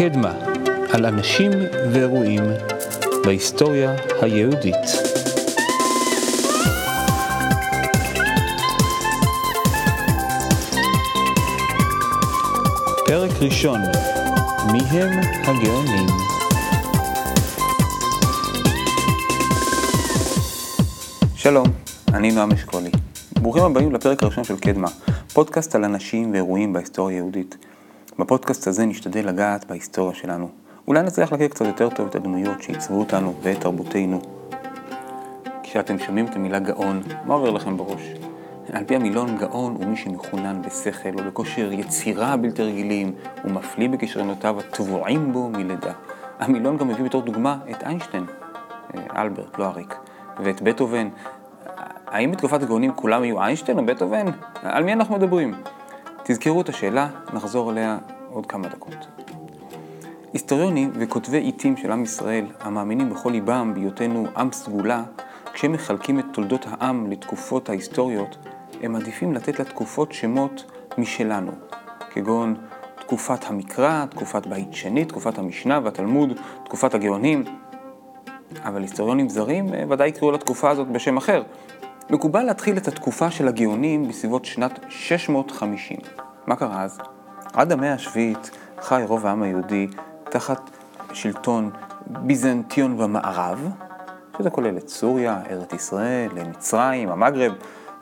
קדמה, על אנשים ואירועים בהיסטוריה היהודית. פרק ראשון, מי הם הגאונים? שלום, אני נועם אשכולי. ברוכים הבאים לפרק הראשון של קדמה, פודקאסט על אנשים ואירועים בהיסטוריה היהודית. בפודקאסט הזה נשתדל לגעת בהיסטוריה שלנו. אולי נצליח להכיר קצת יותר טוב את הדמויות שעיצבו אותנו ואת תרבותנו. כשאתם שומעים את המילה גאון, מה עובר לכם בראש? על פי המילון גאון הוא מי שמחונן בשכל או בכושר יצירה בלתי רגילים ומפליא בכישרונותיו הטבועים בו מלידה. המילון גם מביא בתור דוגמה את איינשטיין, אה, אלברט, לא אריק, ואת בטהובן. האם בתקופת הגאונים כולם היו איינשטיין או בטהובן? על מי אנחנו מדברים? תזכרו את השאלה, נחזור אליה עוד כמה דקות. היסטוריונים וכותבי עיתים של עם ישראל, המאמינים בכל ליבם בהיותנו עם סגולה, כשהם מחלקים את תולדות העם לתקופות ההיסטוריות, הם מעדיפים לתת לתקופות שמות משלנו, כגון תקופת המקרא, תקופת בית שני, תקופת המשנה והתלמוד, תקופת הגאונים. אבל היסטוריונים זרים אה, ודאי יקראו לתקופה הזאת בשם אחר. מקובל להתחיל את התקופה של הגאונים בסביבות שנת 650. מה קרה אז? עד המאה השביעית חי רוב העם היהודי תחת שלטון ביזנטיון במערב, שזה כולל את סוריה, ארץ ישראל, מצרים, המגרב,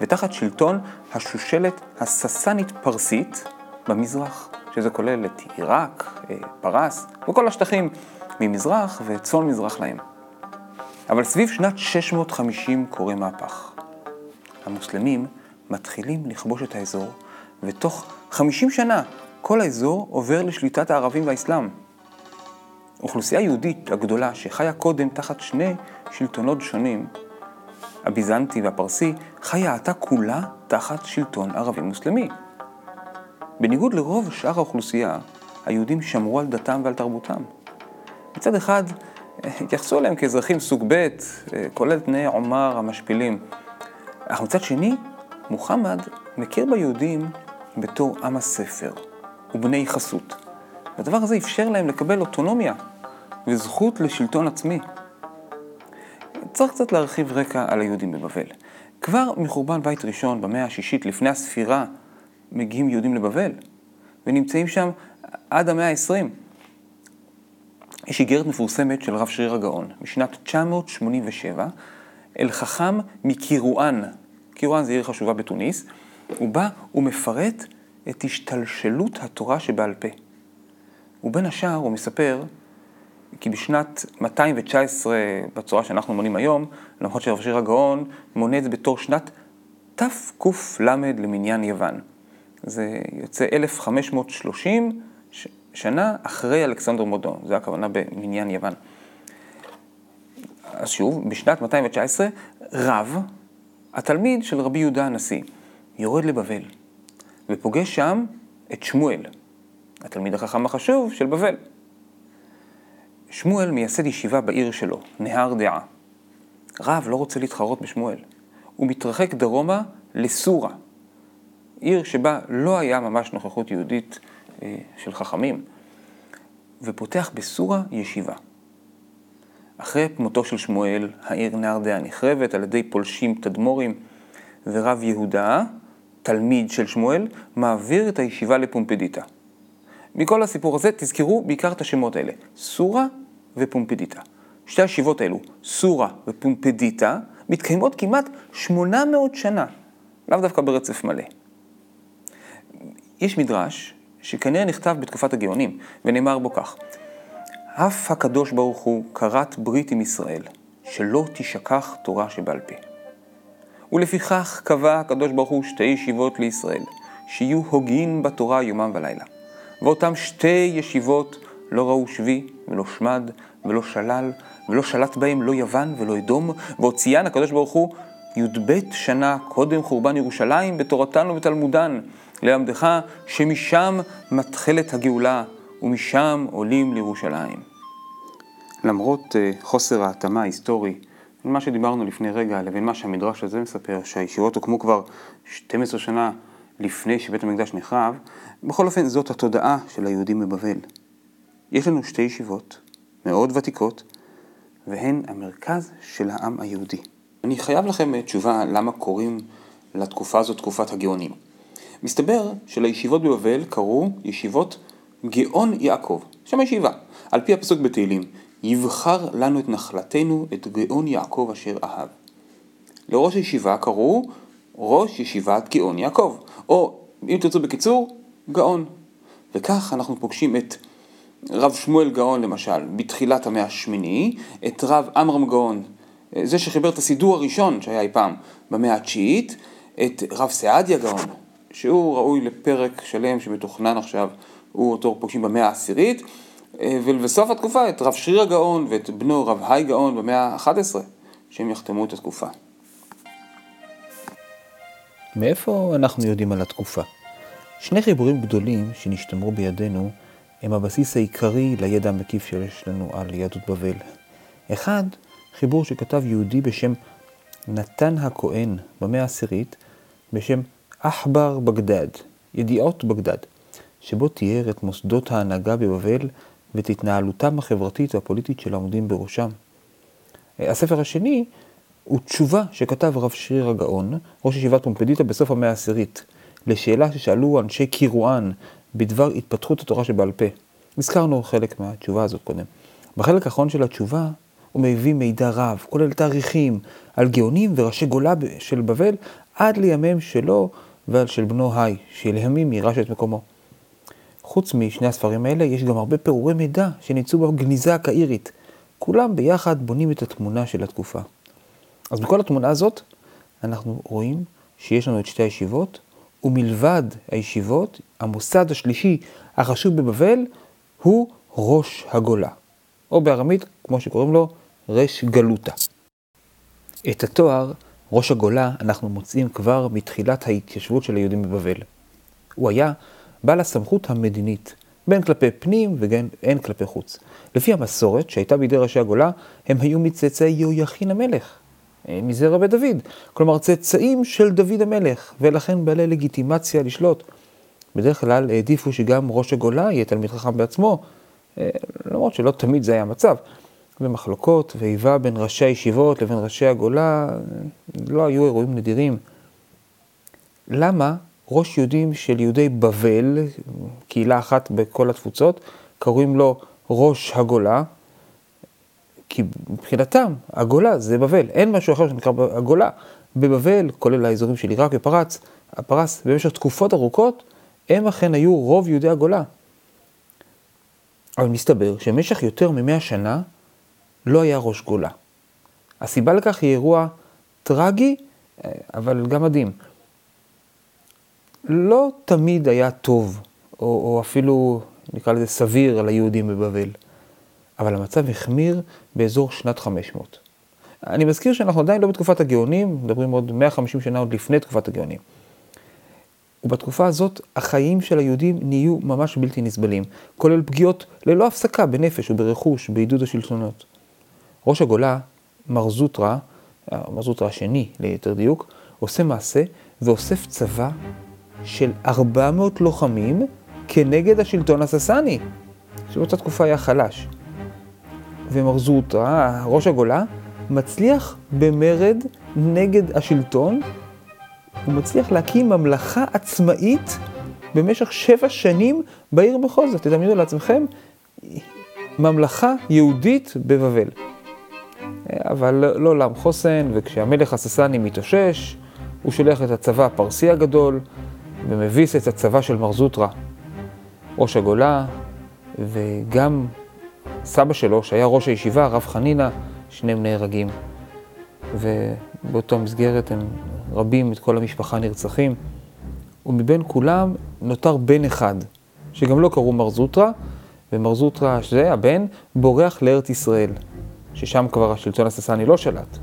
ותחת שלטון השושלת הססנית פרסית במזרח, שזה כולל את עיראק, אה, פרס וכל השטחים ממזרח וצפון מזרח להם. אבל סביב שנת 650 קורה מהפך. המוסלמים מתחילים לכבוש את האזור, ותוך 50 שנה כל האזור עובר לשליטת הערבים והאסלאם. אוכלוסייה יהודית הגדולה שחיה קודם תחת שני שלטונות שונים, הביזנטי והפרסי, חיה עתה כולה תחת שלטון ערבי מוסלמי. בניגוד לרוב שאר האוכלוסייה, היהודים שמרו על דתם ועל תרבותם. מצד אחד, התייחסו אליהם כאזרחים סוג ב', כולל תנאי עומר המשפילים. אך מצד שני, מוחמד מכיר ביהודים בתור עם הספר ובני חסות. והדבר הזה אפשר להם לקבל אוטונומיה וזכות לשלטון עצמי. צריך קצת להרחיב רקע על היהודים בבבל. כבר מחורבן בית ראשון במאה השישית לפני הספירה מגיעים יהודים לבבל ונמצאים שם עד המאה העשרים. יש איגרת מפורסמת של רב שריר הגאון משנת 987 אל חכם מקירואן, קירואן זה עיר חשובה בתוניס, הוא בא ומפרט את השתלשלות התורה שבעל פה. ובין השאר הוא מספר כי בשנת 219, בצורה שאנחנו מונים היום, למרות שרב שיר הגאון מונה את זה בתור שנת תק"ל למניין יוון. זה יוצא 1530 שנה אחרי אלכסנדר מודו, זה הכוונה במניין יוון. אז שוב, בשנת 219, רב, התלמיד של רבי יהודה הנשיא, יורד לבבל, ופוגש שם את שמואל, התלמיד החכם החשוב של בבל. שמואל מייסד ישיבה בעיר שלו, נהר דעה. רב לא רוצה להתחרות בשמואל. הוא מתרחק דרומה לסורה, עיר שבה לא היה ממש נוכחות יהודית אה, של חכמים, ופותח בסורה ישיבה. אחרי מותו של שמואל, העיר נהרדעה נחרבת על ידי פולשים תדמורים, ורב יהודה, תלמיד של שמואל, מעביר את הישיבה לפומפדיטה. מכל הסיפור הזה תזכרו בעיקר את השמות האלה, סורה ופומפדיטה. שתי הישיבות האלו, סורה ופומפדיטה, מתקיימות כמעט 800 שנה, לאו דווקא ברצף מלא. יש מדרש שכנראה נכתב בתקופת הגאונים, ונאמר בו כך: אף הקדוש ברוך הוא כרת ברית עם ישראל, שלא תשכח תורה שבעל פה. ולפיכך קבע הקדוש ברוך הוא שתי ישיבות לישראל, שיהיו הוגין בתורה יומם ולילה. ואותם שתי ישיבות לא ראו שבי ולא שמד ולא שלל ולא שלט בהם לא יוון ולא אדום, והוציאן הקדוש ברוך הוא י"ב שנה קודם חורבן ירושלים בתורתן ובתלמודן, ללמדך שמשם מתחלת הגאולה ומשם עולים לירושלים. למרות uh, חוסר ההתאמה ההיסטורי מה שדיברנו לפני רגע לבין מה שהמדרש הזה מספר, שהישיבות הוקמו כבר 12 שנה לפני שבית המקדש נחרב, בכל אופן זאת התודעה של היהודים בבבל. יש לנו שתי ישיבות מאוד ותיקות, והן המרכז של העם היהודי. אני חייב לכם תשובה למה קוראים לתקופה הזאת תקופת הגאונים. מסתבר שלישיבות בבבל קראו ישיבות גאון יעקב, שם הישיבה, על פי הפסוק בתהילים, יבחר לנו את נחלתנו, את גאון יעקב אשר אהב. לראש הישיבה קראו ראש ישיבת גאון יעקב, או אם תרצו בקיצור, גאון. וכך אנחנו פוגשים את רב שמואל גאון למשל, בתחילת המאה השמיני, את רב עמרם גאון, זה שחיבר את הסידור הראשון שהיה אי פעם במאה התשיעית, את רב סעדיה גאון, שהוא ראוי לפרק שלם שמתוכנן עכשיו, הוא אותו פוגשים במאה העשירית, ולבסוף התקופה את רב שריר הגאון ואת בנו רב היי גאון במאה ה-11, שהם יחתמו את התקופה. מאיפה אנחנו יודעים על התקופה? שני חיבורים גדולים שנשתמרו בידינו הם הבסיס העיקרי לידע המקיף שיש לנו על יהדות בבל. אחד, חיבור שכתב יהודי בשם נתן הכהן במאה העשירית, בשם עכבר בגדד, ידיעות בגדד, שבו תיאר את מוסדות ההנהגה בבבל ואת התנהלותם החברתית והפוליטית של העומדים בראשם. הספר השני הוא תשובה שכתב רב שריר הגאון, ראש ישיבת פומפדיטה בסוף המאה העשירית, לשאלה ששאלו אנשי קירואן בדבר התפתחות התורה שבעל פה. הזכרנו חלק מהתשובה הזאת קודם. בחלק האחרון של התשובה הוא מביא מידע רב, כולל תאריכים, על גאונים וראשי גולה של בבל, עד לימיהם שלו ועל של בנו היי, שלימים יירש את מקומו. חוץ משני הספרים האלה, יש גם הרבה פירורי מידע שניצו בגניזה הקהירית. כולם ביחד בונים את התמונה של התקופה. אז בכל התמונה הזאת, אנחנו רואים שיש לנו את שתי הישיבות, ומלבד הישיבות, המוסד השלישי החשוב בבבל הוא ראש הגולה, או בארמית, כמו שקוראים לו, רש גלותה. את התואר ראש הגולה אנחנו מוצאים כבר מתחילת ההתיישבות של היהודים בבבל. הוא היה בעל הסמכות המדינית, בין כלפי פנים והן כלפי חוץ. לפי המסורת שהייתה בידי ראשי הגולה, הם היו מצאצאי יהויכין המלך, אה, מזרע בית דוד, כלומר צאצאים של דוד המלך, ולכן בעלי לגיטימציה לשלוט. בדרך כלל העדיפו שגם ראש הגולה יהיה תלמיד חכם בעצמו, אה, למרות שלא תמיד זה היה המצב. במחלוקות ואיבה בין ראשי הישיבות לבין ראשי הגולה, לא היו אירועים נדירים. למה ראש יהודים של יהודי בבל, קהילה אחת בכל התפוצות, קוראים לו ראש הגולה? כי מבחינתם, הגולה זה בבל, אין משהו אחר שנקרא הגולה. בבבל, כולל האזורים של עיראק ופרץ, הפרס, במשך תקופות ארוכות, הם אכן היו רוב יהודי הגולה. אבל מסתבר שבמשך יותר ממאה שנה לא היה ראש גולה. הסיבה לכך היא אירוע טרגי, אבל גם מדהים. לא תמיד היה טוב, או, או אפילו, נקרא לזה, סביר על היהודים בבבל. אבל המצב החמיר באזור שנת 500. אני מזכיר שאנחנו עדיין לא בתקופת הגאונים, מדברים עוד 150 שנה עוד לפני תקופת הגאונים. ובתקופה הזאת החיים של היהודים נהיו ממש בלתי נסבלים, כולל פגיעות ללא הפסקה בנפש וברכוש, בעידוד השלטונות. ראש הגולה, מר זוטרה, מר זוטרה השני ליתר דיוק, עושה מעשה ואוסף צבא של 400 לוחמים כנגד השלטון הססני, שבאותה תקופה היה חלש. ומר זוטרה, ראש הגולה, מצליח במרד נגד השלטון, הוא מצליח להקים ממלכה עצמאית במשך שבע שנים בעיר מחוז. תדמיינו לעצמכם, ממלכה יהודית בבבל. אבל לא לעם חוסן, וכשהמלך הססני מתאושש, הוא שולח את הצבא הפרסי הגדול, ומביס את הצבא של מר זוטרה, ראש הגולה, וגם סבא שלו, שהיה ראש הישיבה, הרב חנינה, שניהם נהרגים. ובאותו מסגרת הם רבים, את כל המשפחה נרצחים. ומבין כולם נותר בן אחד, שגם לא קראו מר זוטרה, ומר זוטרה, שזה הבן, בורח לארץ ישראל, ששם כבר השלטון הססני לא שלט.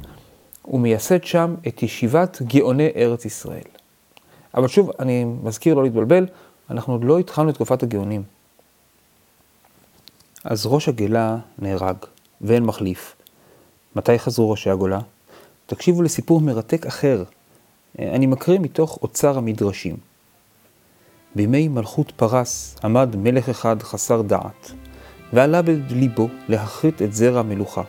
הוא מייסד שם את ישיבת גאוני ארץ ישראל. אבל שוב, אני מזכיר לא להתבלבל, אנחנו עוד לא התחלנו את תקופת הגאונים. אז ראש הגלה נהרג, ואין מחליף. מתי חזרו ראשי הגולה? תקשיבו לסיפור מרתק אחר. אני מקריא מתוך אוצר המדרשים. בימי מלכות פרס עמד מלך אחד חסר דעת, ועלה בליבו להכרית את זרע המלוכה.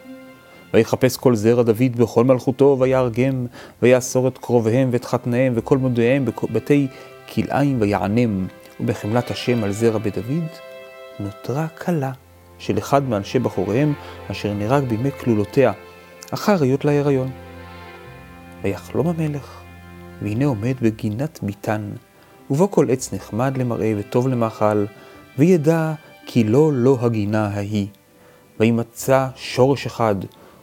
ויחפש כל זרע דוד בכל מלכותו, ויהרגם, ויאסור את קרוביהם ואת חתניהם וכל מודיעיהם בבתי כלאיים ויענם, ובחמלת השם על זרע בדוד, נותרה כלה של אחד מאנשי בחוריהם, אשר נהרג בימי כלולותיה, אחר היות להיריון. ויחלום המלך, והנה עומד בגינת ביתן, ובו כל עץ נחמד למראה וטוב למאכל, וידע כי לא לא הגינה ההיא. וימצא שורש אחד,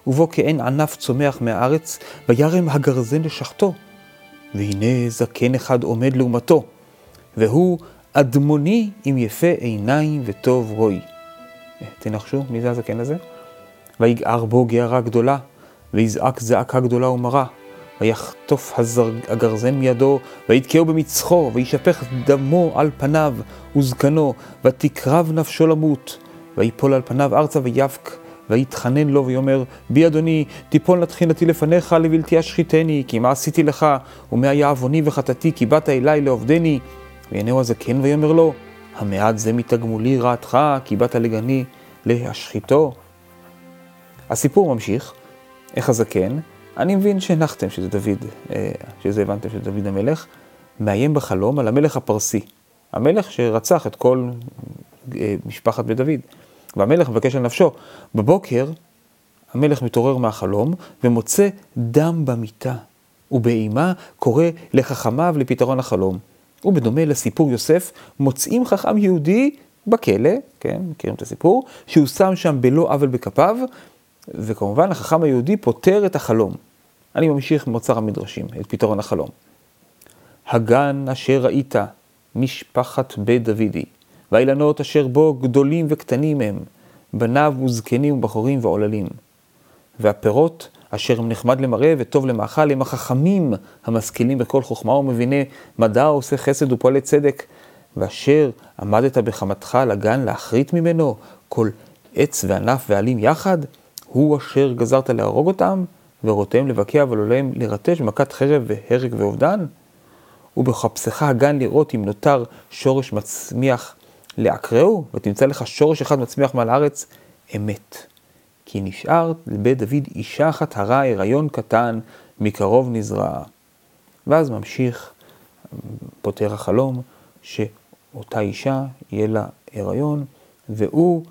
ובו כאין ענף צומח מהארץ, וירם הגרזן לשחטו. והנה זקן אחד עומד לעומתו, והוא אדמוני עם יפה עיניים וטוב רוי. תנחשו, מי זה הזקן הזה? ויגער בו גערה גדולה, ויזעק זעקה גדולה ומרה. ויחטוף הגרזן מידו, ויתקעו במצחו, וישפך דמו על פניו וזקנו, ותקרב נפשו למות. ויפול על פניו ארצה ויבק, ויתחנן לו ויאמר, בי אדוני, תיפול נתחינתי לפניך לבלתי אשחיתני, כי מה עשיתי לך, ומה היה עווני וחטאתי, כי באת אליי לעובדני. והנהו הזקן ויאמר לו, המעט זה מתגמולי רעתך, כי באת לגני להשחיתו. הסיפור ממשיך, איך הזקן, אני מבין שהנחתם שזה דוד, אה, שזה הבנתם שזה דוד המלך, מאיים בחלום על המלך הפרסי, המלך שרצח את כל אה, משפחת בית דוד, והמלך מבקש על נפשו. בבוקר המלך מתעורר מהחלום ומוצא דם במיטה, ובאימה קורא לחכמיו לפתרון החלום. ובדומה לסיפור יוסף, מוצאים חכם יהודי בכלא, כן, מכירים את הסיפור, שהוא שם שם בלא עוול בכפיו, וכמובן החכם היהודי פותר את החלום. אני ממשיך מאוצר המדרשים, את פתרון החלום. הגן אשר ראית, משפחת בית דודי, והאילנות אשר בו גדולים וקטנים הם, בניו וזקנים ובחורים ועוללים. והפירות אשר הם נחמד למראה וטוב למאכל, הם החכמים המשכילים בכל חוכמה ומביני מדע עושה חסד ופועלי צדק, ואשר עמדת בחמתך לגן להחריט ממנו כל עץ וענף ועלים יחד, הוא אשר גזרת להרוג אותם, ורותם לבקע ולולהם לרטש במכת חרב והרג ואובדן? ובחפשך הגן לראות אם נותר שורש מצמיח לעקרהו, ותמצא לך שורש אחד מצמיח מעל הארץ, אמת. כי נשאר לבית דוד אישה אחת הרה הריון קטן, מקרוב נזרע. ואז ממשיך, פותר החלום, שאותה אישה יהיה לה הריון, והוא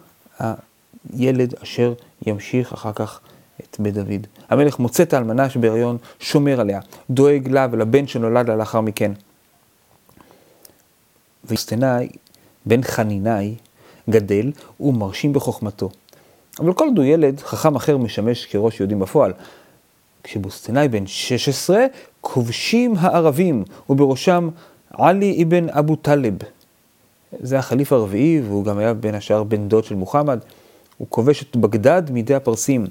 הילד אשר ימשיך אחר כך את בית דוד. המלך מוצא את האלמנה שבהריון, שומר עליה, דואג לה ולבן שנולד לה לאחר מכן. ויסטנאי, בן חנינאי, גדל ומרשים בחוכמתו. אבל כל עוד הוא ילד, חכם אחר משמש כראש יהודים בפועל. כשבוסטנאי בן 16, כובשים הערבים, ובראשם עלי אבן אבו טלב. זה החליף הרביעי, והוא גם היה בין השאר בן דוד של מוחמד. הוא כובש את בגדד מידי הפרסים.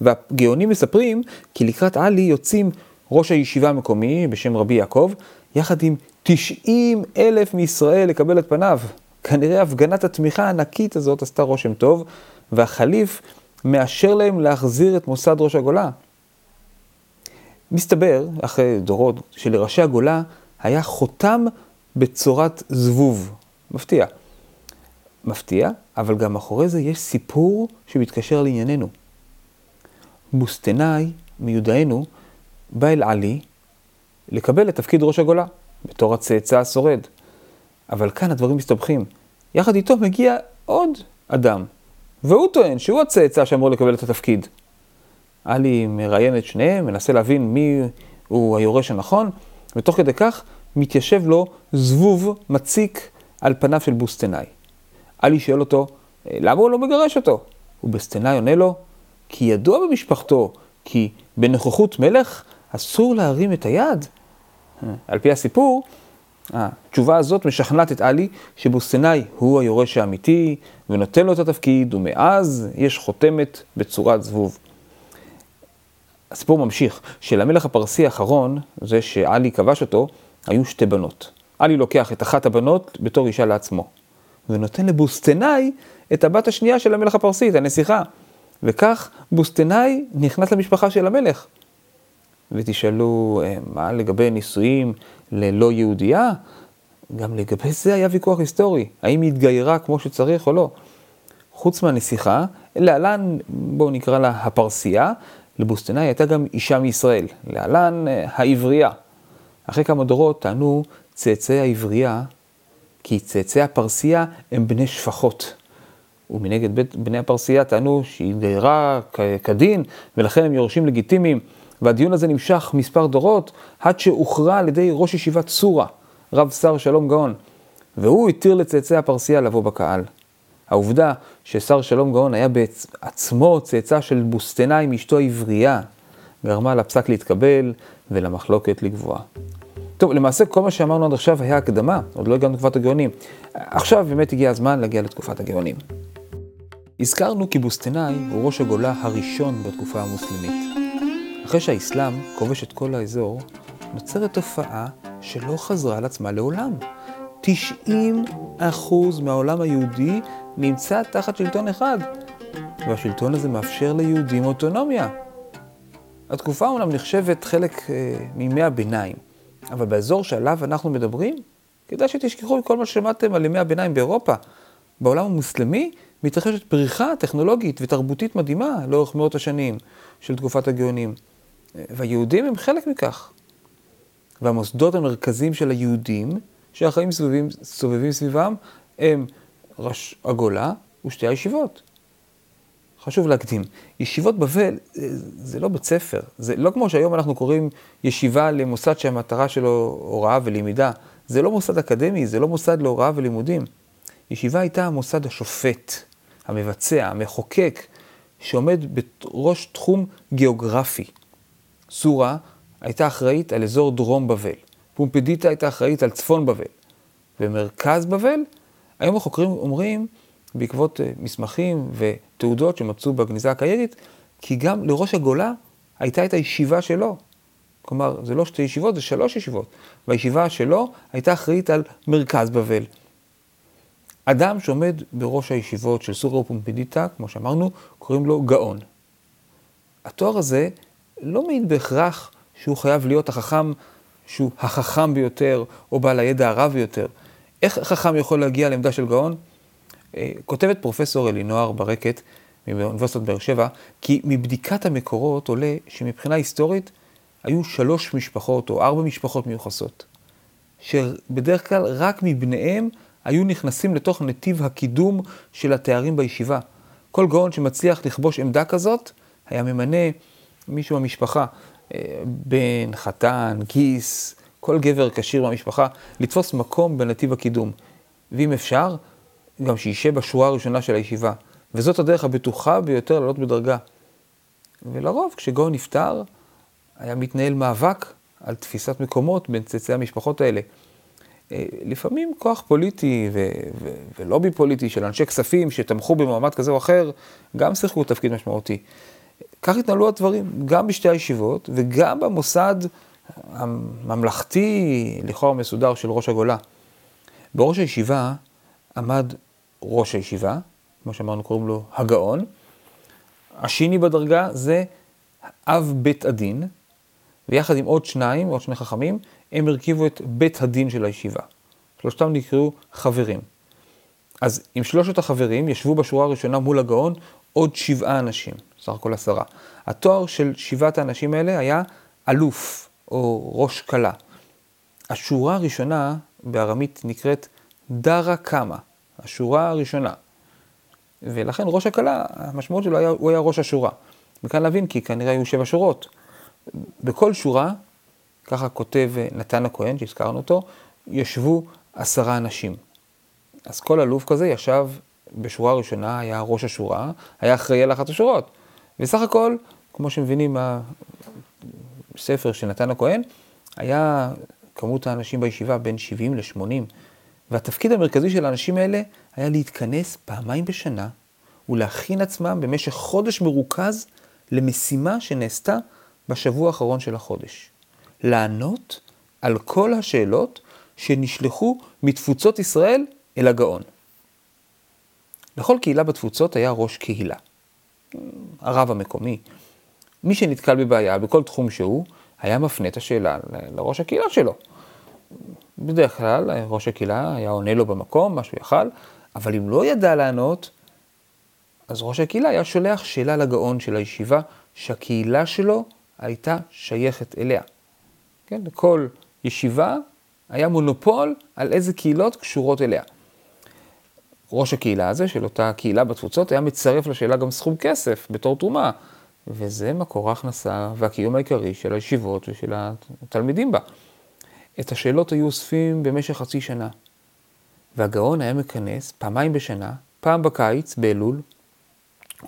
והגאונים מספרים כי לקראת עלי יוצאים ראש הישיבה המקומי בשם רבי יעקב, יחד עם 90 אלף מישראל לקבל את פניו. כנראה הפגנת התמיכה הענקית הזאת עשתה רושם טוב, והחליף מאשר להם להחזיר את מוסד ראש הגולה. מסתבר, אחרי דורות, שלראשי הגולה היה חותם בצורת זבוב. מפתיע. מפתיע, אבל גם מאחורי זה יש סיפור שמתקשר לענייננו. בוסטנאי, מיודענו, בא אל עלי לקבל את תפקיד ראש הגולה, בתור הצאצא השורד. אבל כאן הדברים מסתבכים. יחד איתו מגיע עוד אדם, והוא טוען שהוא הצאצא שאמור לקבל את התפקיד. עלי מראיין את שניהם, מנסה להבין מי הוא היורש הנכון, ותוך כדי כך מתיישב לו זבוב מציק על פניו של בוסטנאי. עלי שואל אותו, למה הוא לא מגרש אותו? ובוסטנאי עונה לו, כי ידוע במשפחתו, כי בנוכחות מלך אסור להרים את היד. על פי הסיפור, התשובה הזאת משכנעת את עלי שבוסטנאי הוא היורש האמיתי ונותן לו את התפקיד, ומאז יש חותמת בצורת זבוב. הסיפור ממשיך, שלמלך הפרסי האחרון, זה שעלי כבש אותו, היו שתי בנות. עלי לוקח את אחת הבנות בתור אישה לעצמו, ונותן לבוסטנאי את הבת השנייה של המלך הפרסי, את הנסיכה. וכך בוסטנאי נכנס למשפחה של המלך. ותשאלו, אה, מה לגבי נישואים ללא יהודייה? גם לגבי זה היה ויכוח היסטורי, האם היא התגיירה כמו שצריך או לא. חוץ מהנסיכה, להלן, בואו נקרא לה הפרסייה, לבוסטנאי הייתה גם אישה מישראל, להלן אה, העברייה. אחרי כמה דורות טענו צאצאי העברייה, כי צאצאי הפרסייה הם בני שפחות. ומנגד בני הפרסייה טענו שהיא גיירה כדין, ולכן הם יורשים לגיטימיים. והדיון הזה נמשך מספר דורות, עד שהוכרע על ידי ראש ישיבת צורה, רב שר שלום גאון, והוא התיר לצאצאי הפרסייה לבוא בקהל. העובדה ששר שלום גאון היה בעצמו צאצא של בוסטנאי עם אשתו העברייה, גרמה לפסק להתקבל ולמחלוקת לגבוה. טוב, למעשה כל מה שאמרנו עד עכשיו היה הקדמה, עוד לא הגענו לתקופת הגאונים. עכשיו באמת הגיע הזמן להגיע לתקופת הגאונים. הזכרנו כי בוסטנאי הוא ראש הגולה הראשון בתקופה המוסלמית. אחרי שהאסלאם כובש את כל האזור, נוצרת תופעה שלא חזרה על עצמה לעולם. 90 אחוז מהעולם היהודי נמצא תחת שלטון אחד, והשלטון הזה מאפשר ליהודים אוטונומיה. התקופה אומנם נחשבת חלק אה, מימי הביניים, אבל באזור שעליו אנחנו מדברים, כדאי שתשכחו מכל מה ששמעתם על ימי הביניים באירופה. בעולם המוסלמי מתרחשת פריחה טכנולוגית ותרבותית מדהימה לאורך מאות השנים של תקופת הגאונים. והיהודים הם חלק מכך. והמוסדות המרכזיים של היהודים, שהחיים סובבים, סובבים סביבם, הם ראש הגולה ושתי הישיבות. חשוב להקדים, ישיבות בבל זה לא בית ספר, זה לא כמו שהיום אנחנו קוראים ישיבה למוסד שהמטרה שלו הוראה ולמידה, זה לא מוסד אקדמי, זה לא מוסד להוראה ולימודים. ישיבה הייתה המוסד השופט, המבצע, המחוקק, שעומד בראש תחום גיאוגרפי. סורה הייתה אחראית על אזור דרום בבל, פומפדיטה הייתה אחראית על צפון בבל. במרכז בבל, היום החוקרים אומרים, בעקבות אה, מסמכים ותעודות שמצאו בגניזה הקיירת, כי גם לראש הגולה הייתה את הישיבה שלו. כלומר, זה לא שתי ישיבות, זה שלוש ישיבות. והישיבה שלו הייתה אחראית על מרכז בבל. אדם שעומד בראש הישיבות של סורה ופומפדיטה, כמו שאמרנו, קוראים לו גאון. התואר הזה לא מעיד בהכרח שהוא חייב להיות החכם שהוא החכם ביותר, או בעל הידע הרב ביותר. איך חכם יכול להגיע לעמדה של גאון? אה, כותבת פרופסור אלינוער ברקת מאוניברסיטת באר שבע, כי מבדיקת המקורות עולה שמבחינה היסטורית היו שלוש משפחות או ארבע משפחות מיוחסות, שבדרך כלל רק מבניהם היו נכנסים לתוך נתיב הקידום של התארים בישיבה. כל גאון שמצליח לכבוש עמדה כזאת, היה ממנה מישהו במשפחה, אה, בן, חתן, גיס, כל גבר כשיר במשפחה, לתפוס מקום בנתיב הקידום. ואם אפשר, גם שישב בשורה הראשונה של הישיבה. וזאת הדרך הבטוחה ביותר לעלות בדרגה. ולרוב, כשגאון נפטר, היה מתנהל מאבק על תפיסת מקומות בין צאצאי המשפחות האלה. אה, לפעמים כוח פוליטי ו- ו- ולובי פוליטי של אנשי כספים שתמכו במועמד כזה או אחר, גם שיחקו תפקיד משמעותי. כך התנהלו הדברים, גם בשתי הישיבות וגם במוסד הממלכתי, לכאורה מסודר, של ראש הגולה. בראש הישיבה עמד ראש הישיבה, כמו שאמרנו, קוראים לו הגאון. השני בדרגה זה אב בית הדין, ויחד עם עוד שניים, עוד שני חכמים, הם הרכיבו את בית הדין של הישיבה. שלושתם נקראו חברים. אז עם שלושת החברים ישבו בשורה הראשונה מול הגאון עוד שבעה אנשים, סך הכל עשרה. התואר של שבעת האנשים האלה היה אלוף, או ראש כלה. השורה הראשונה בארמית נקראת דרה קמה, השורה הראשונה. ולכן ראש הכלה, המשמעות שלו היה, הוא היה ראש השורה. וכאן להבין כי כנראה היו שבע שורות. בכל שורה, ככה כותב נתן הכהן, שהזכרנו אותו, ישבו עשרה אנשים. אז כל אלוף כזה ישב בשורה הראשונה, היה ראש השורה, היה אחראי על אחת השורות. וסך הכל, כמו שמבינים מהספר של נתן הכהן, היה כמות האנשים בישיבה בין 70 ל-80, והתפקיד המרכזי של האנשים האלה היה להתכנס פעמיים בשנה ולהכין עצמם במשך חודש מרוכז למשימה שנעשתה בשבוע האחרון של החודש. לענות על כל השאלות שנשלחו מתפוצות ישראל אל הגאון. לכל קהילה בתפוצות היה ראש קהילה, הרב המקומי. מי שנתקל בבעיה בכל תחום שהוא, היה מפנה את השאלה לראש הקהילה שלו. בדרך כלל ראש הקהילה היה עונה לו במקום, מה שהוא יכל, אבל אם לא ידע לענות, אז ראש הקהילה היה שולח שאלה לגאון של הישיבה, שהקהילה שלו הייתה שייכת אליה. כן, לכל ישיבה היה מונופול על איזה קהילות קשורות אליה. ראש הקהילה הזה, של אותה קהילה בתפוצות, היה מצרף לשאלה גם סכום כסף בתור תרומה. וזה מקור ההכנסה והקיום העיקרי של הישיבות ושל התלמידים בה. את השאלות היו אוספים במשך חצי שנה. והגאון היה מכנס פעמיים בשנה, פעם בקיץ, באלול,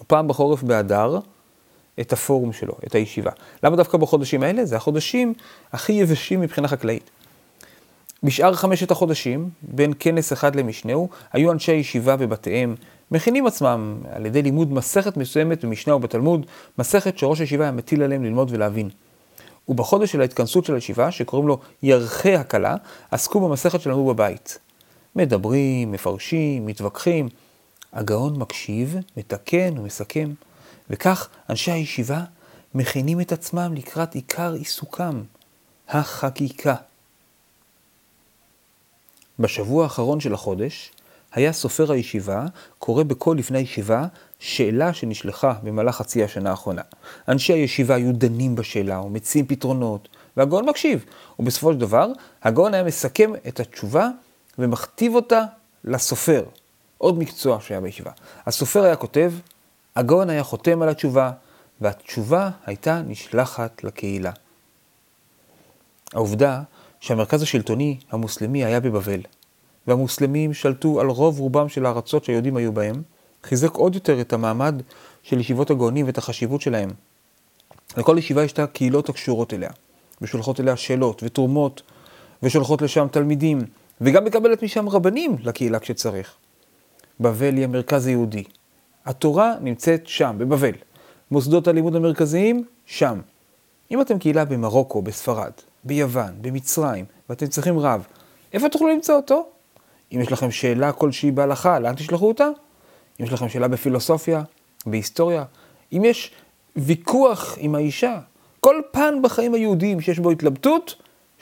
ופעם בחורף באדר, את הפורום שלו, את הישיבה. למה דווקא בחודשים האלה? זה החודשים הכי יבשים מבחינה חקלאית. בשאר חמשת החודשים, בין כנס אחד למשנהו, היו אנשי הישיבה בבתיהם, מכינים עצמם על ידי לימוד מסכת מסוימת במשנה ובתלמוד, מסכת שראש הישיבה היה מטיל עליהם ללמוד ולהבין. ובחודש של ההתכנסות של הישיבה, שקוראים לו ירחי הקלה, עסקו במסכת שלנו בבית. מדברים, מפרשים, מתווכחים. הגאון מקשיב, מתקן ומסכם, וכך אנשי הישיבה מכינים את עצמם לקראת עיקר עיסוקם, החקיקה. בשבוע האחרון של החודש, היה סופר הישיבה קורא בקול לפני הישיבה שאלה שנשלחה במהלך חצי השנה האחרונה. אנשי הישיבה היו דנים בשאלה ומציעים פתרונות, והגאון מקשיב. ובסופו של דבר, הגאון היה מסכם את התשובה ומכתיב אותה לסופר. עוד מקצוע שהיה בישיבה. הסופר היה כותב, הגאון היה חותם על התשובה, והתשובה הייתה נשלחת לקהילה. העובדה שהמרכז השלטוני המוסלמי היה בבבל, והמוסלמים שלטו על רוב רובם של הארצות שהיהודים היו בהם, חיזק עוד יותר את המעמד של ישיבות הגאונים ואת החשיבות שלהם. לכל ישיבה יש את הקהילות הקשורות אליה, ושולחות אליה שאלות ותרומות, ושולחות לשם תלמידים, וגם מקבלת משם רבנים לקהילה כשצריך. בבל היא המרכז היהודי. התורה נמצאת שם, בבבל. מוסדות הלימוד המרכזיים, שם. אם אתם קהילה במרוקו, בספרד, ביוון, במצרים, ואתם צריכים רב, איפה תוכלו למצוא אותו? אם יש לכם שאלה כלשהי בהלכה, לאן תשלחו אותה? אם יש לכם שאלה בפילוסופיה, בהיסטוריה, אם יש ויכוח עם האישה, כל פן בחיים היהודיים שיש בו התלבטות,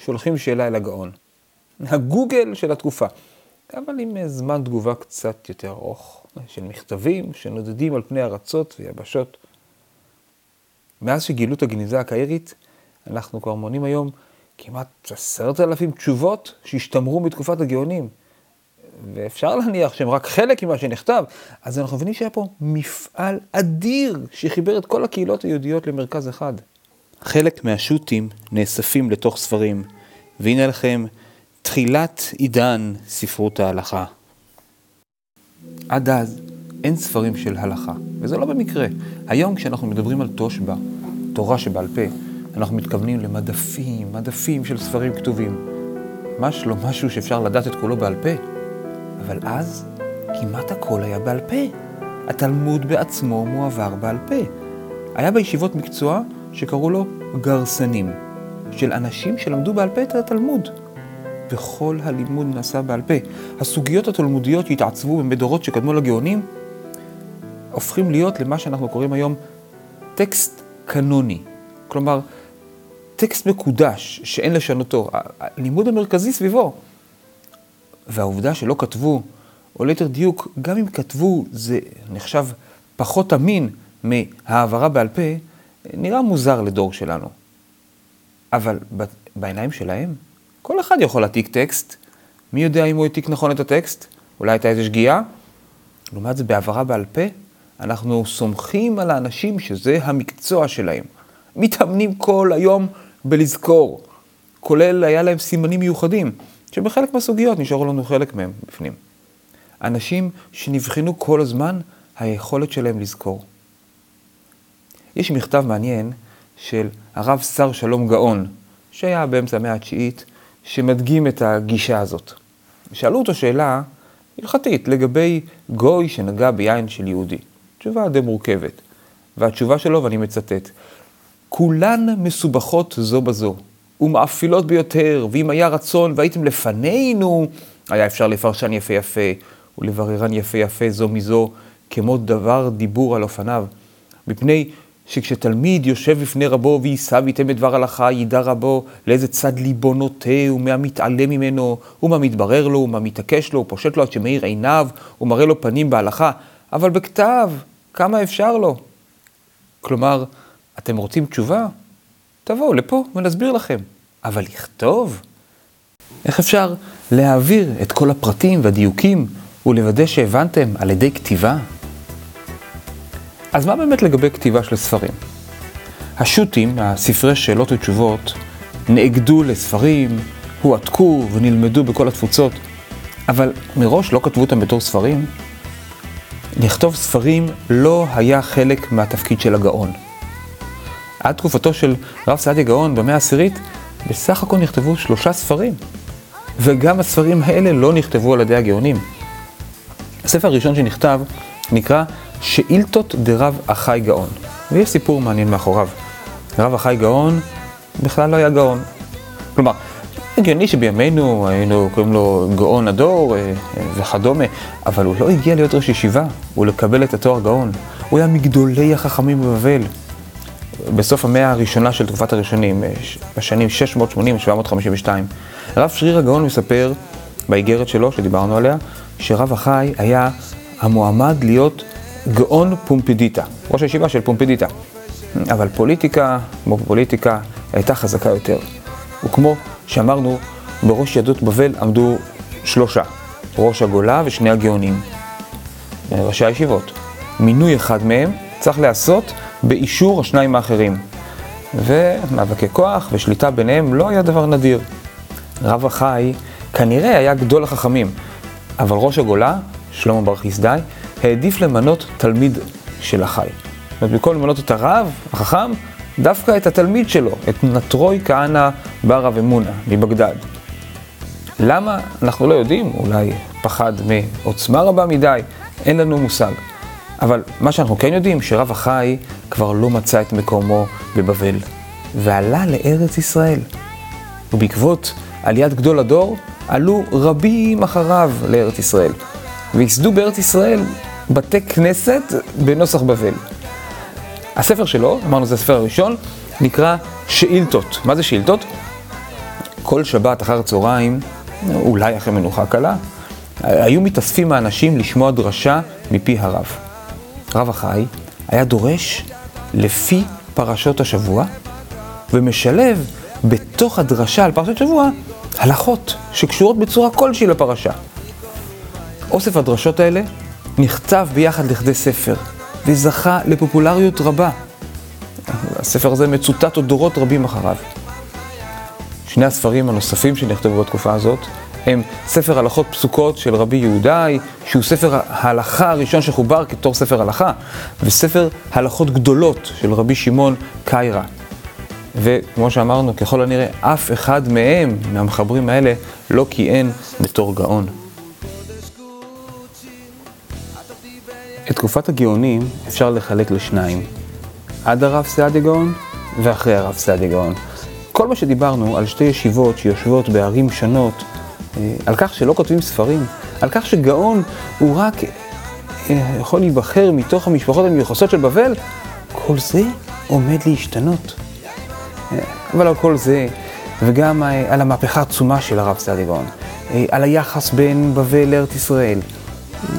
שולחים שאלה אל הגאון. הגוגל של התקופה. אבל עם זמן תגובה קצת יותר ארוך, של מכתבים שנודדים על פני ארצות ויבשות. מאז שגילו את הגניזה הקהירית, אנחנו כבר מונים היום כמעט עשרת אלפים תשובות שהשתמרו מתקופת הגאונים. ואפשר להניח שהם רק חלק ממה שנכתב, אז אנחנו מבינים שהיה פה מפעל אדיר שחיבר את כל הקהילות היהודיות למרכז אחד. חלק מהשו"תים נאספים לתוך ספרים, והנה לכם תחילת עידן ספרות ההלכה. עד אז אין ספרים של הלכה, וזה לא במקרה. היום כשאנחנו מדברים על תושבע, תורה שבעל פה, אנחנו מתכוונים למדפים, מדפים של ספרים כתובים. ממש לא משהו שאפשר לדעת את כולו בעל פה. אבל אז כמעט הכל היה בעל פה. התלמוד בעצמו מועבר בעל פה. היה בישיבות מקצוע שקראו לו גרסנים, של אנשים שלמדו בעל פה את התלמוד. וכל הלימוד נעשה בעל פה. הסוגיות התלמודיות שהתעצבו בדורות שקדמו לגאונים, הופכים להיות למה שאנחנו קוראים היום טקסט קנוני. כלומר, טקסט מקודש שאין לשנותו, הלימוד המרכזי סביבו. והעובדה שלא כתבו, או ליתר דיוק, גם אם כתבו, זה נחשב פחות אמין מהעברה בעל פה, נראה מוזר לדור שלנו. אבל בעיניים שלהם, כל אחד יכול להעתיק טקסט. מי יודע אם הוא העתיק נכון את הטקסט? אולי הייתה איזו שגיאה? לעומת זה, בהעברה בעל פה, אנחנו סומכים על האנשים שזה המקצוע שלהם. מתאמנים כל היום בלזכור, כולל היה להם סימנים מיוחדים. שבחלק מהסוגיות נשארו לנו חלק מהם בפנים. אנשים שנבחנו כל הזמן היכולת שלהם לזכור. יש מכתב מעניין של הרב שר שלום גאון, שהיה באמצע המאה התשיעית, שמדגים את הגישה הזאת. שאלו אותו שאלה הלכתית לגבי גוי שנגע ביין של יהודי. תשובה די מורכבת. והתשובה שלו, ואני מצטט, כולן מסובכות זו בזו, ומאפילות ביותר, ואם היה רצון והייתם לפנינו, היה אפשר לפרשן יפה יפה, ולבררן יפה יפה זו מזו, כמו דבר דיבור על אופניו. מפני שכשתלמיד יושב בפני רבו ויישא ויתם בדבר הלכה, ידע רבו לאיזה צד ליבו נוטה, ומה מתעלם ממנו, ומה מתברר לו, ומה מתעקש לו, ופושט לו עד שמאיר עיניו, ומראה לו פנים בהלכה. אבל בכתב, כמה אפשר לו? כלומר, אתם רוצים תשובה? תבואו לפה ונסביר לכם. אבל לכתוב? איך אפשר להעביר את כל הפרטים והדיוקים ולוודא שהבנתם על ידי כתיבה? אז מה באמת לגבי כתיבה של ספרים? השו"תים, הספרי שאלות ותשובות, נאגדו לספרים, הועתקו ונלמדו בכל התפוצות, אבל מראש לא כתבו אותם בתור ספרים. לכתוב ספרים לא היה חלק מהתפקיד של הגאון. עד תקופתו של רב סעדיה גאון במאה העשירית, בסך הכל נכתבו שלושה ספרים, וגם הספרים האלה לא נכתבו על ידי הגאונים. הספר הראשון שנכתב נקרא שאילתות דרב אחי גאון, ויש סיפור מעניין מאחוריו. רב אחי גאון בכלל לא היה גאון. כלומר, הגיוני שבימינו היינו קוראים לו גאון הדור אה, וכדומה, אבל הוא לא הגיע להיות ראש ישיבה ולקבל את התואר גאון. הוא היה מגדולי החכמים בבבל. בסוף המאה הראשונה של תקופת הראשונים, אה, בשנים 680-752. הרב שריר הגאון מספר באיגרת שלו, שדיברנו עליה, שרב החי היה המועמד להיות גאון פומפדיטה, ראש הישיבה של פומפדיטה. אבל פוליטיקה, כמו פוליטיקה, הייתה חזקה יותר. וכמו שאמרנו, בראש יהדות בבל עמדו שלושה, ראש הגולה ושני הגאונים, ראשי הישיבות. מינוי אחד מהם צריך להיעשות באישור השניים האחרים. ומאבקי כוח ושליטה ביניהם לא היה דבר נדיר. רב החי כנראה היה גדול החכמים, אבל ראש הגולה, שלמה בר חסדאי, העדיף למנות תלמיד של החי. זאת אומרת, במקום למנות את הרב, החכם, דווקא את התלמיד שלו, את נטרוי כהנא בר רב אמונה מבגדד. למה? אנחנו לא יודעים, אולי פחד מעוצמה רבה מדי, אין לנו מושג. אבל מה שאנחנו כן יודעים, שרב החי כבר לא מצא את מקומו בבבל, ועלה לארץ ישראל. ובעקבות עליית גדול הדור, עלו רבים אחריו לארץ ישראל, וייסדו בארץ ישראל בתי כנסת בנוסח בבל. הספר שלו, אמרנו זה הספר הראשון, נקרא שאילתות. מה זה שאילתות? כל שבת אחר הצהריים, אולי אחרי מנוחה קלה, היו מתאספים האנשים לשמוע דרשה מפי הרב. רב החי היה דורש לפי פרשות השבוע, ומשלב בתוך הדרשה על פרשת שבוע הלכות שקשורות בצורה כלשהי לפרשה. אוסף הדרשות האלה נכתב ביחד לכדי ספר, וזכה לפופולריות רבה. הספר הזה מצוטט עוד דורות רבים אחריו. שני הספרים הנוספים שנכתבו בתקופה הזאת הם ספר הלכות פסוקות של רבי יהודאי, שהוא ספר ההלכה הראשון שחובר כתור ספר הלכה, וספר הלכות גדולות של רבי שמעון קיירה. וכמו שאמרנו, ככל הנראה, אף אחד מהם, מהמחברים האלה, לא כיהן בתור גאון. את תקופת הגאונים אפשר לחלק לשניים, עד הרב סעדיה גאון ואחרי הרב סעדיה גאון. כל מה שדיברנו על שתי ישיבות שיושבות בערים שונות, על כך שלא כותבים ספרים, על כך שגאון הוא רק אה, יכול להיבחר מתוך המשפחות המיוחסות של בבל, כל זה עומד להשתנות. אה, אבל על כל זה, וגם על המהפכה העצומה של הרב סעדיה גאון, על היחס בין בבל לארץ ישראל,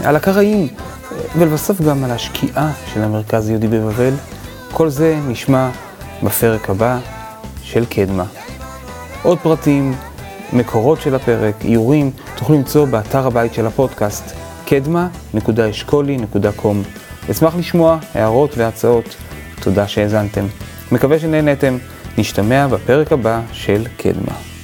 על הקראים, ולבסוף גם על השקיעה של המרכז היהודי בבבל. כל זה נשמע בפרק הבא של קדמה. עוד פרטים, מקורות של הפרק, איורים, תוכלו למצוא באתר הבית של הפודקאסט קדמה.אשכולי.com. אשמח לשמוע הערות והצעות. תודה שהאזנתם. מקווה שנהנתם. נשתמע בפרק הבא של קדמה.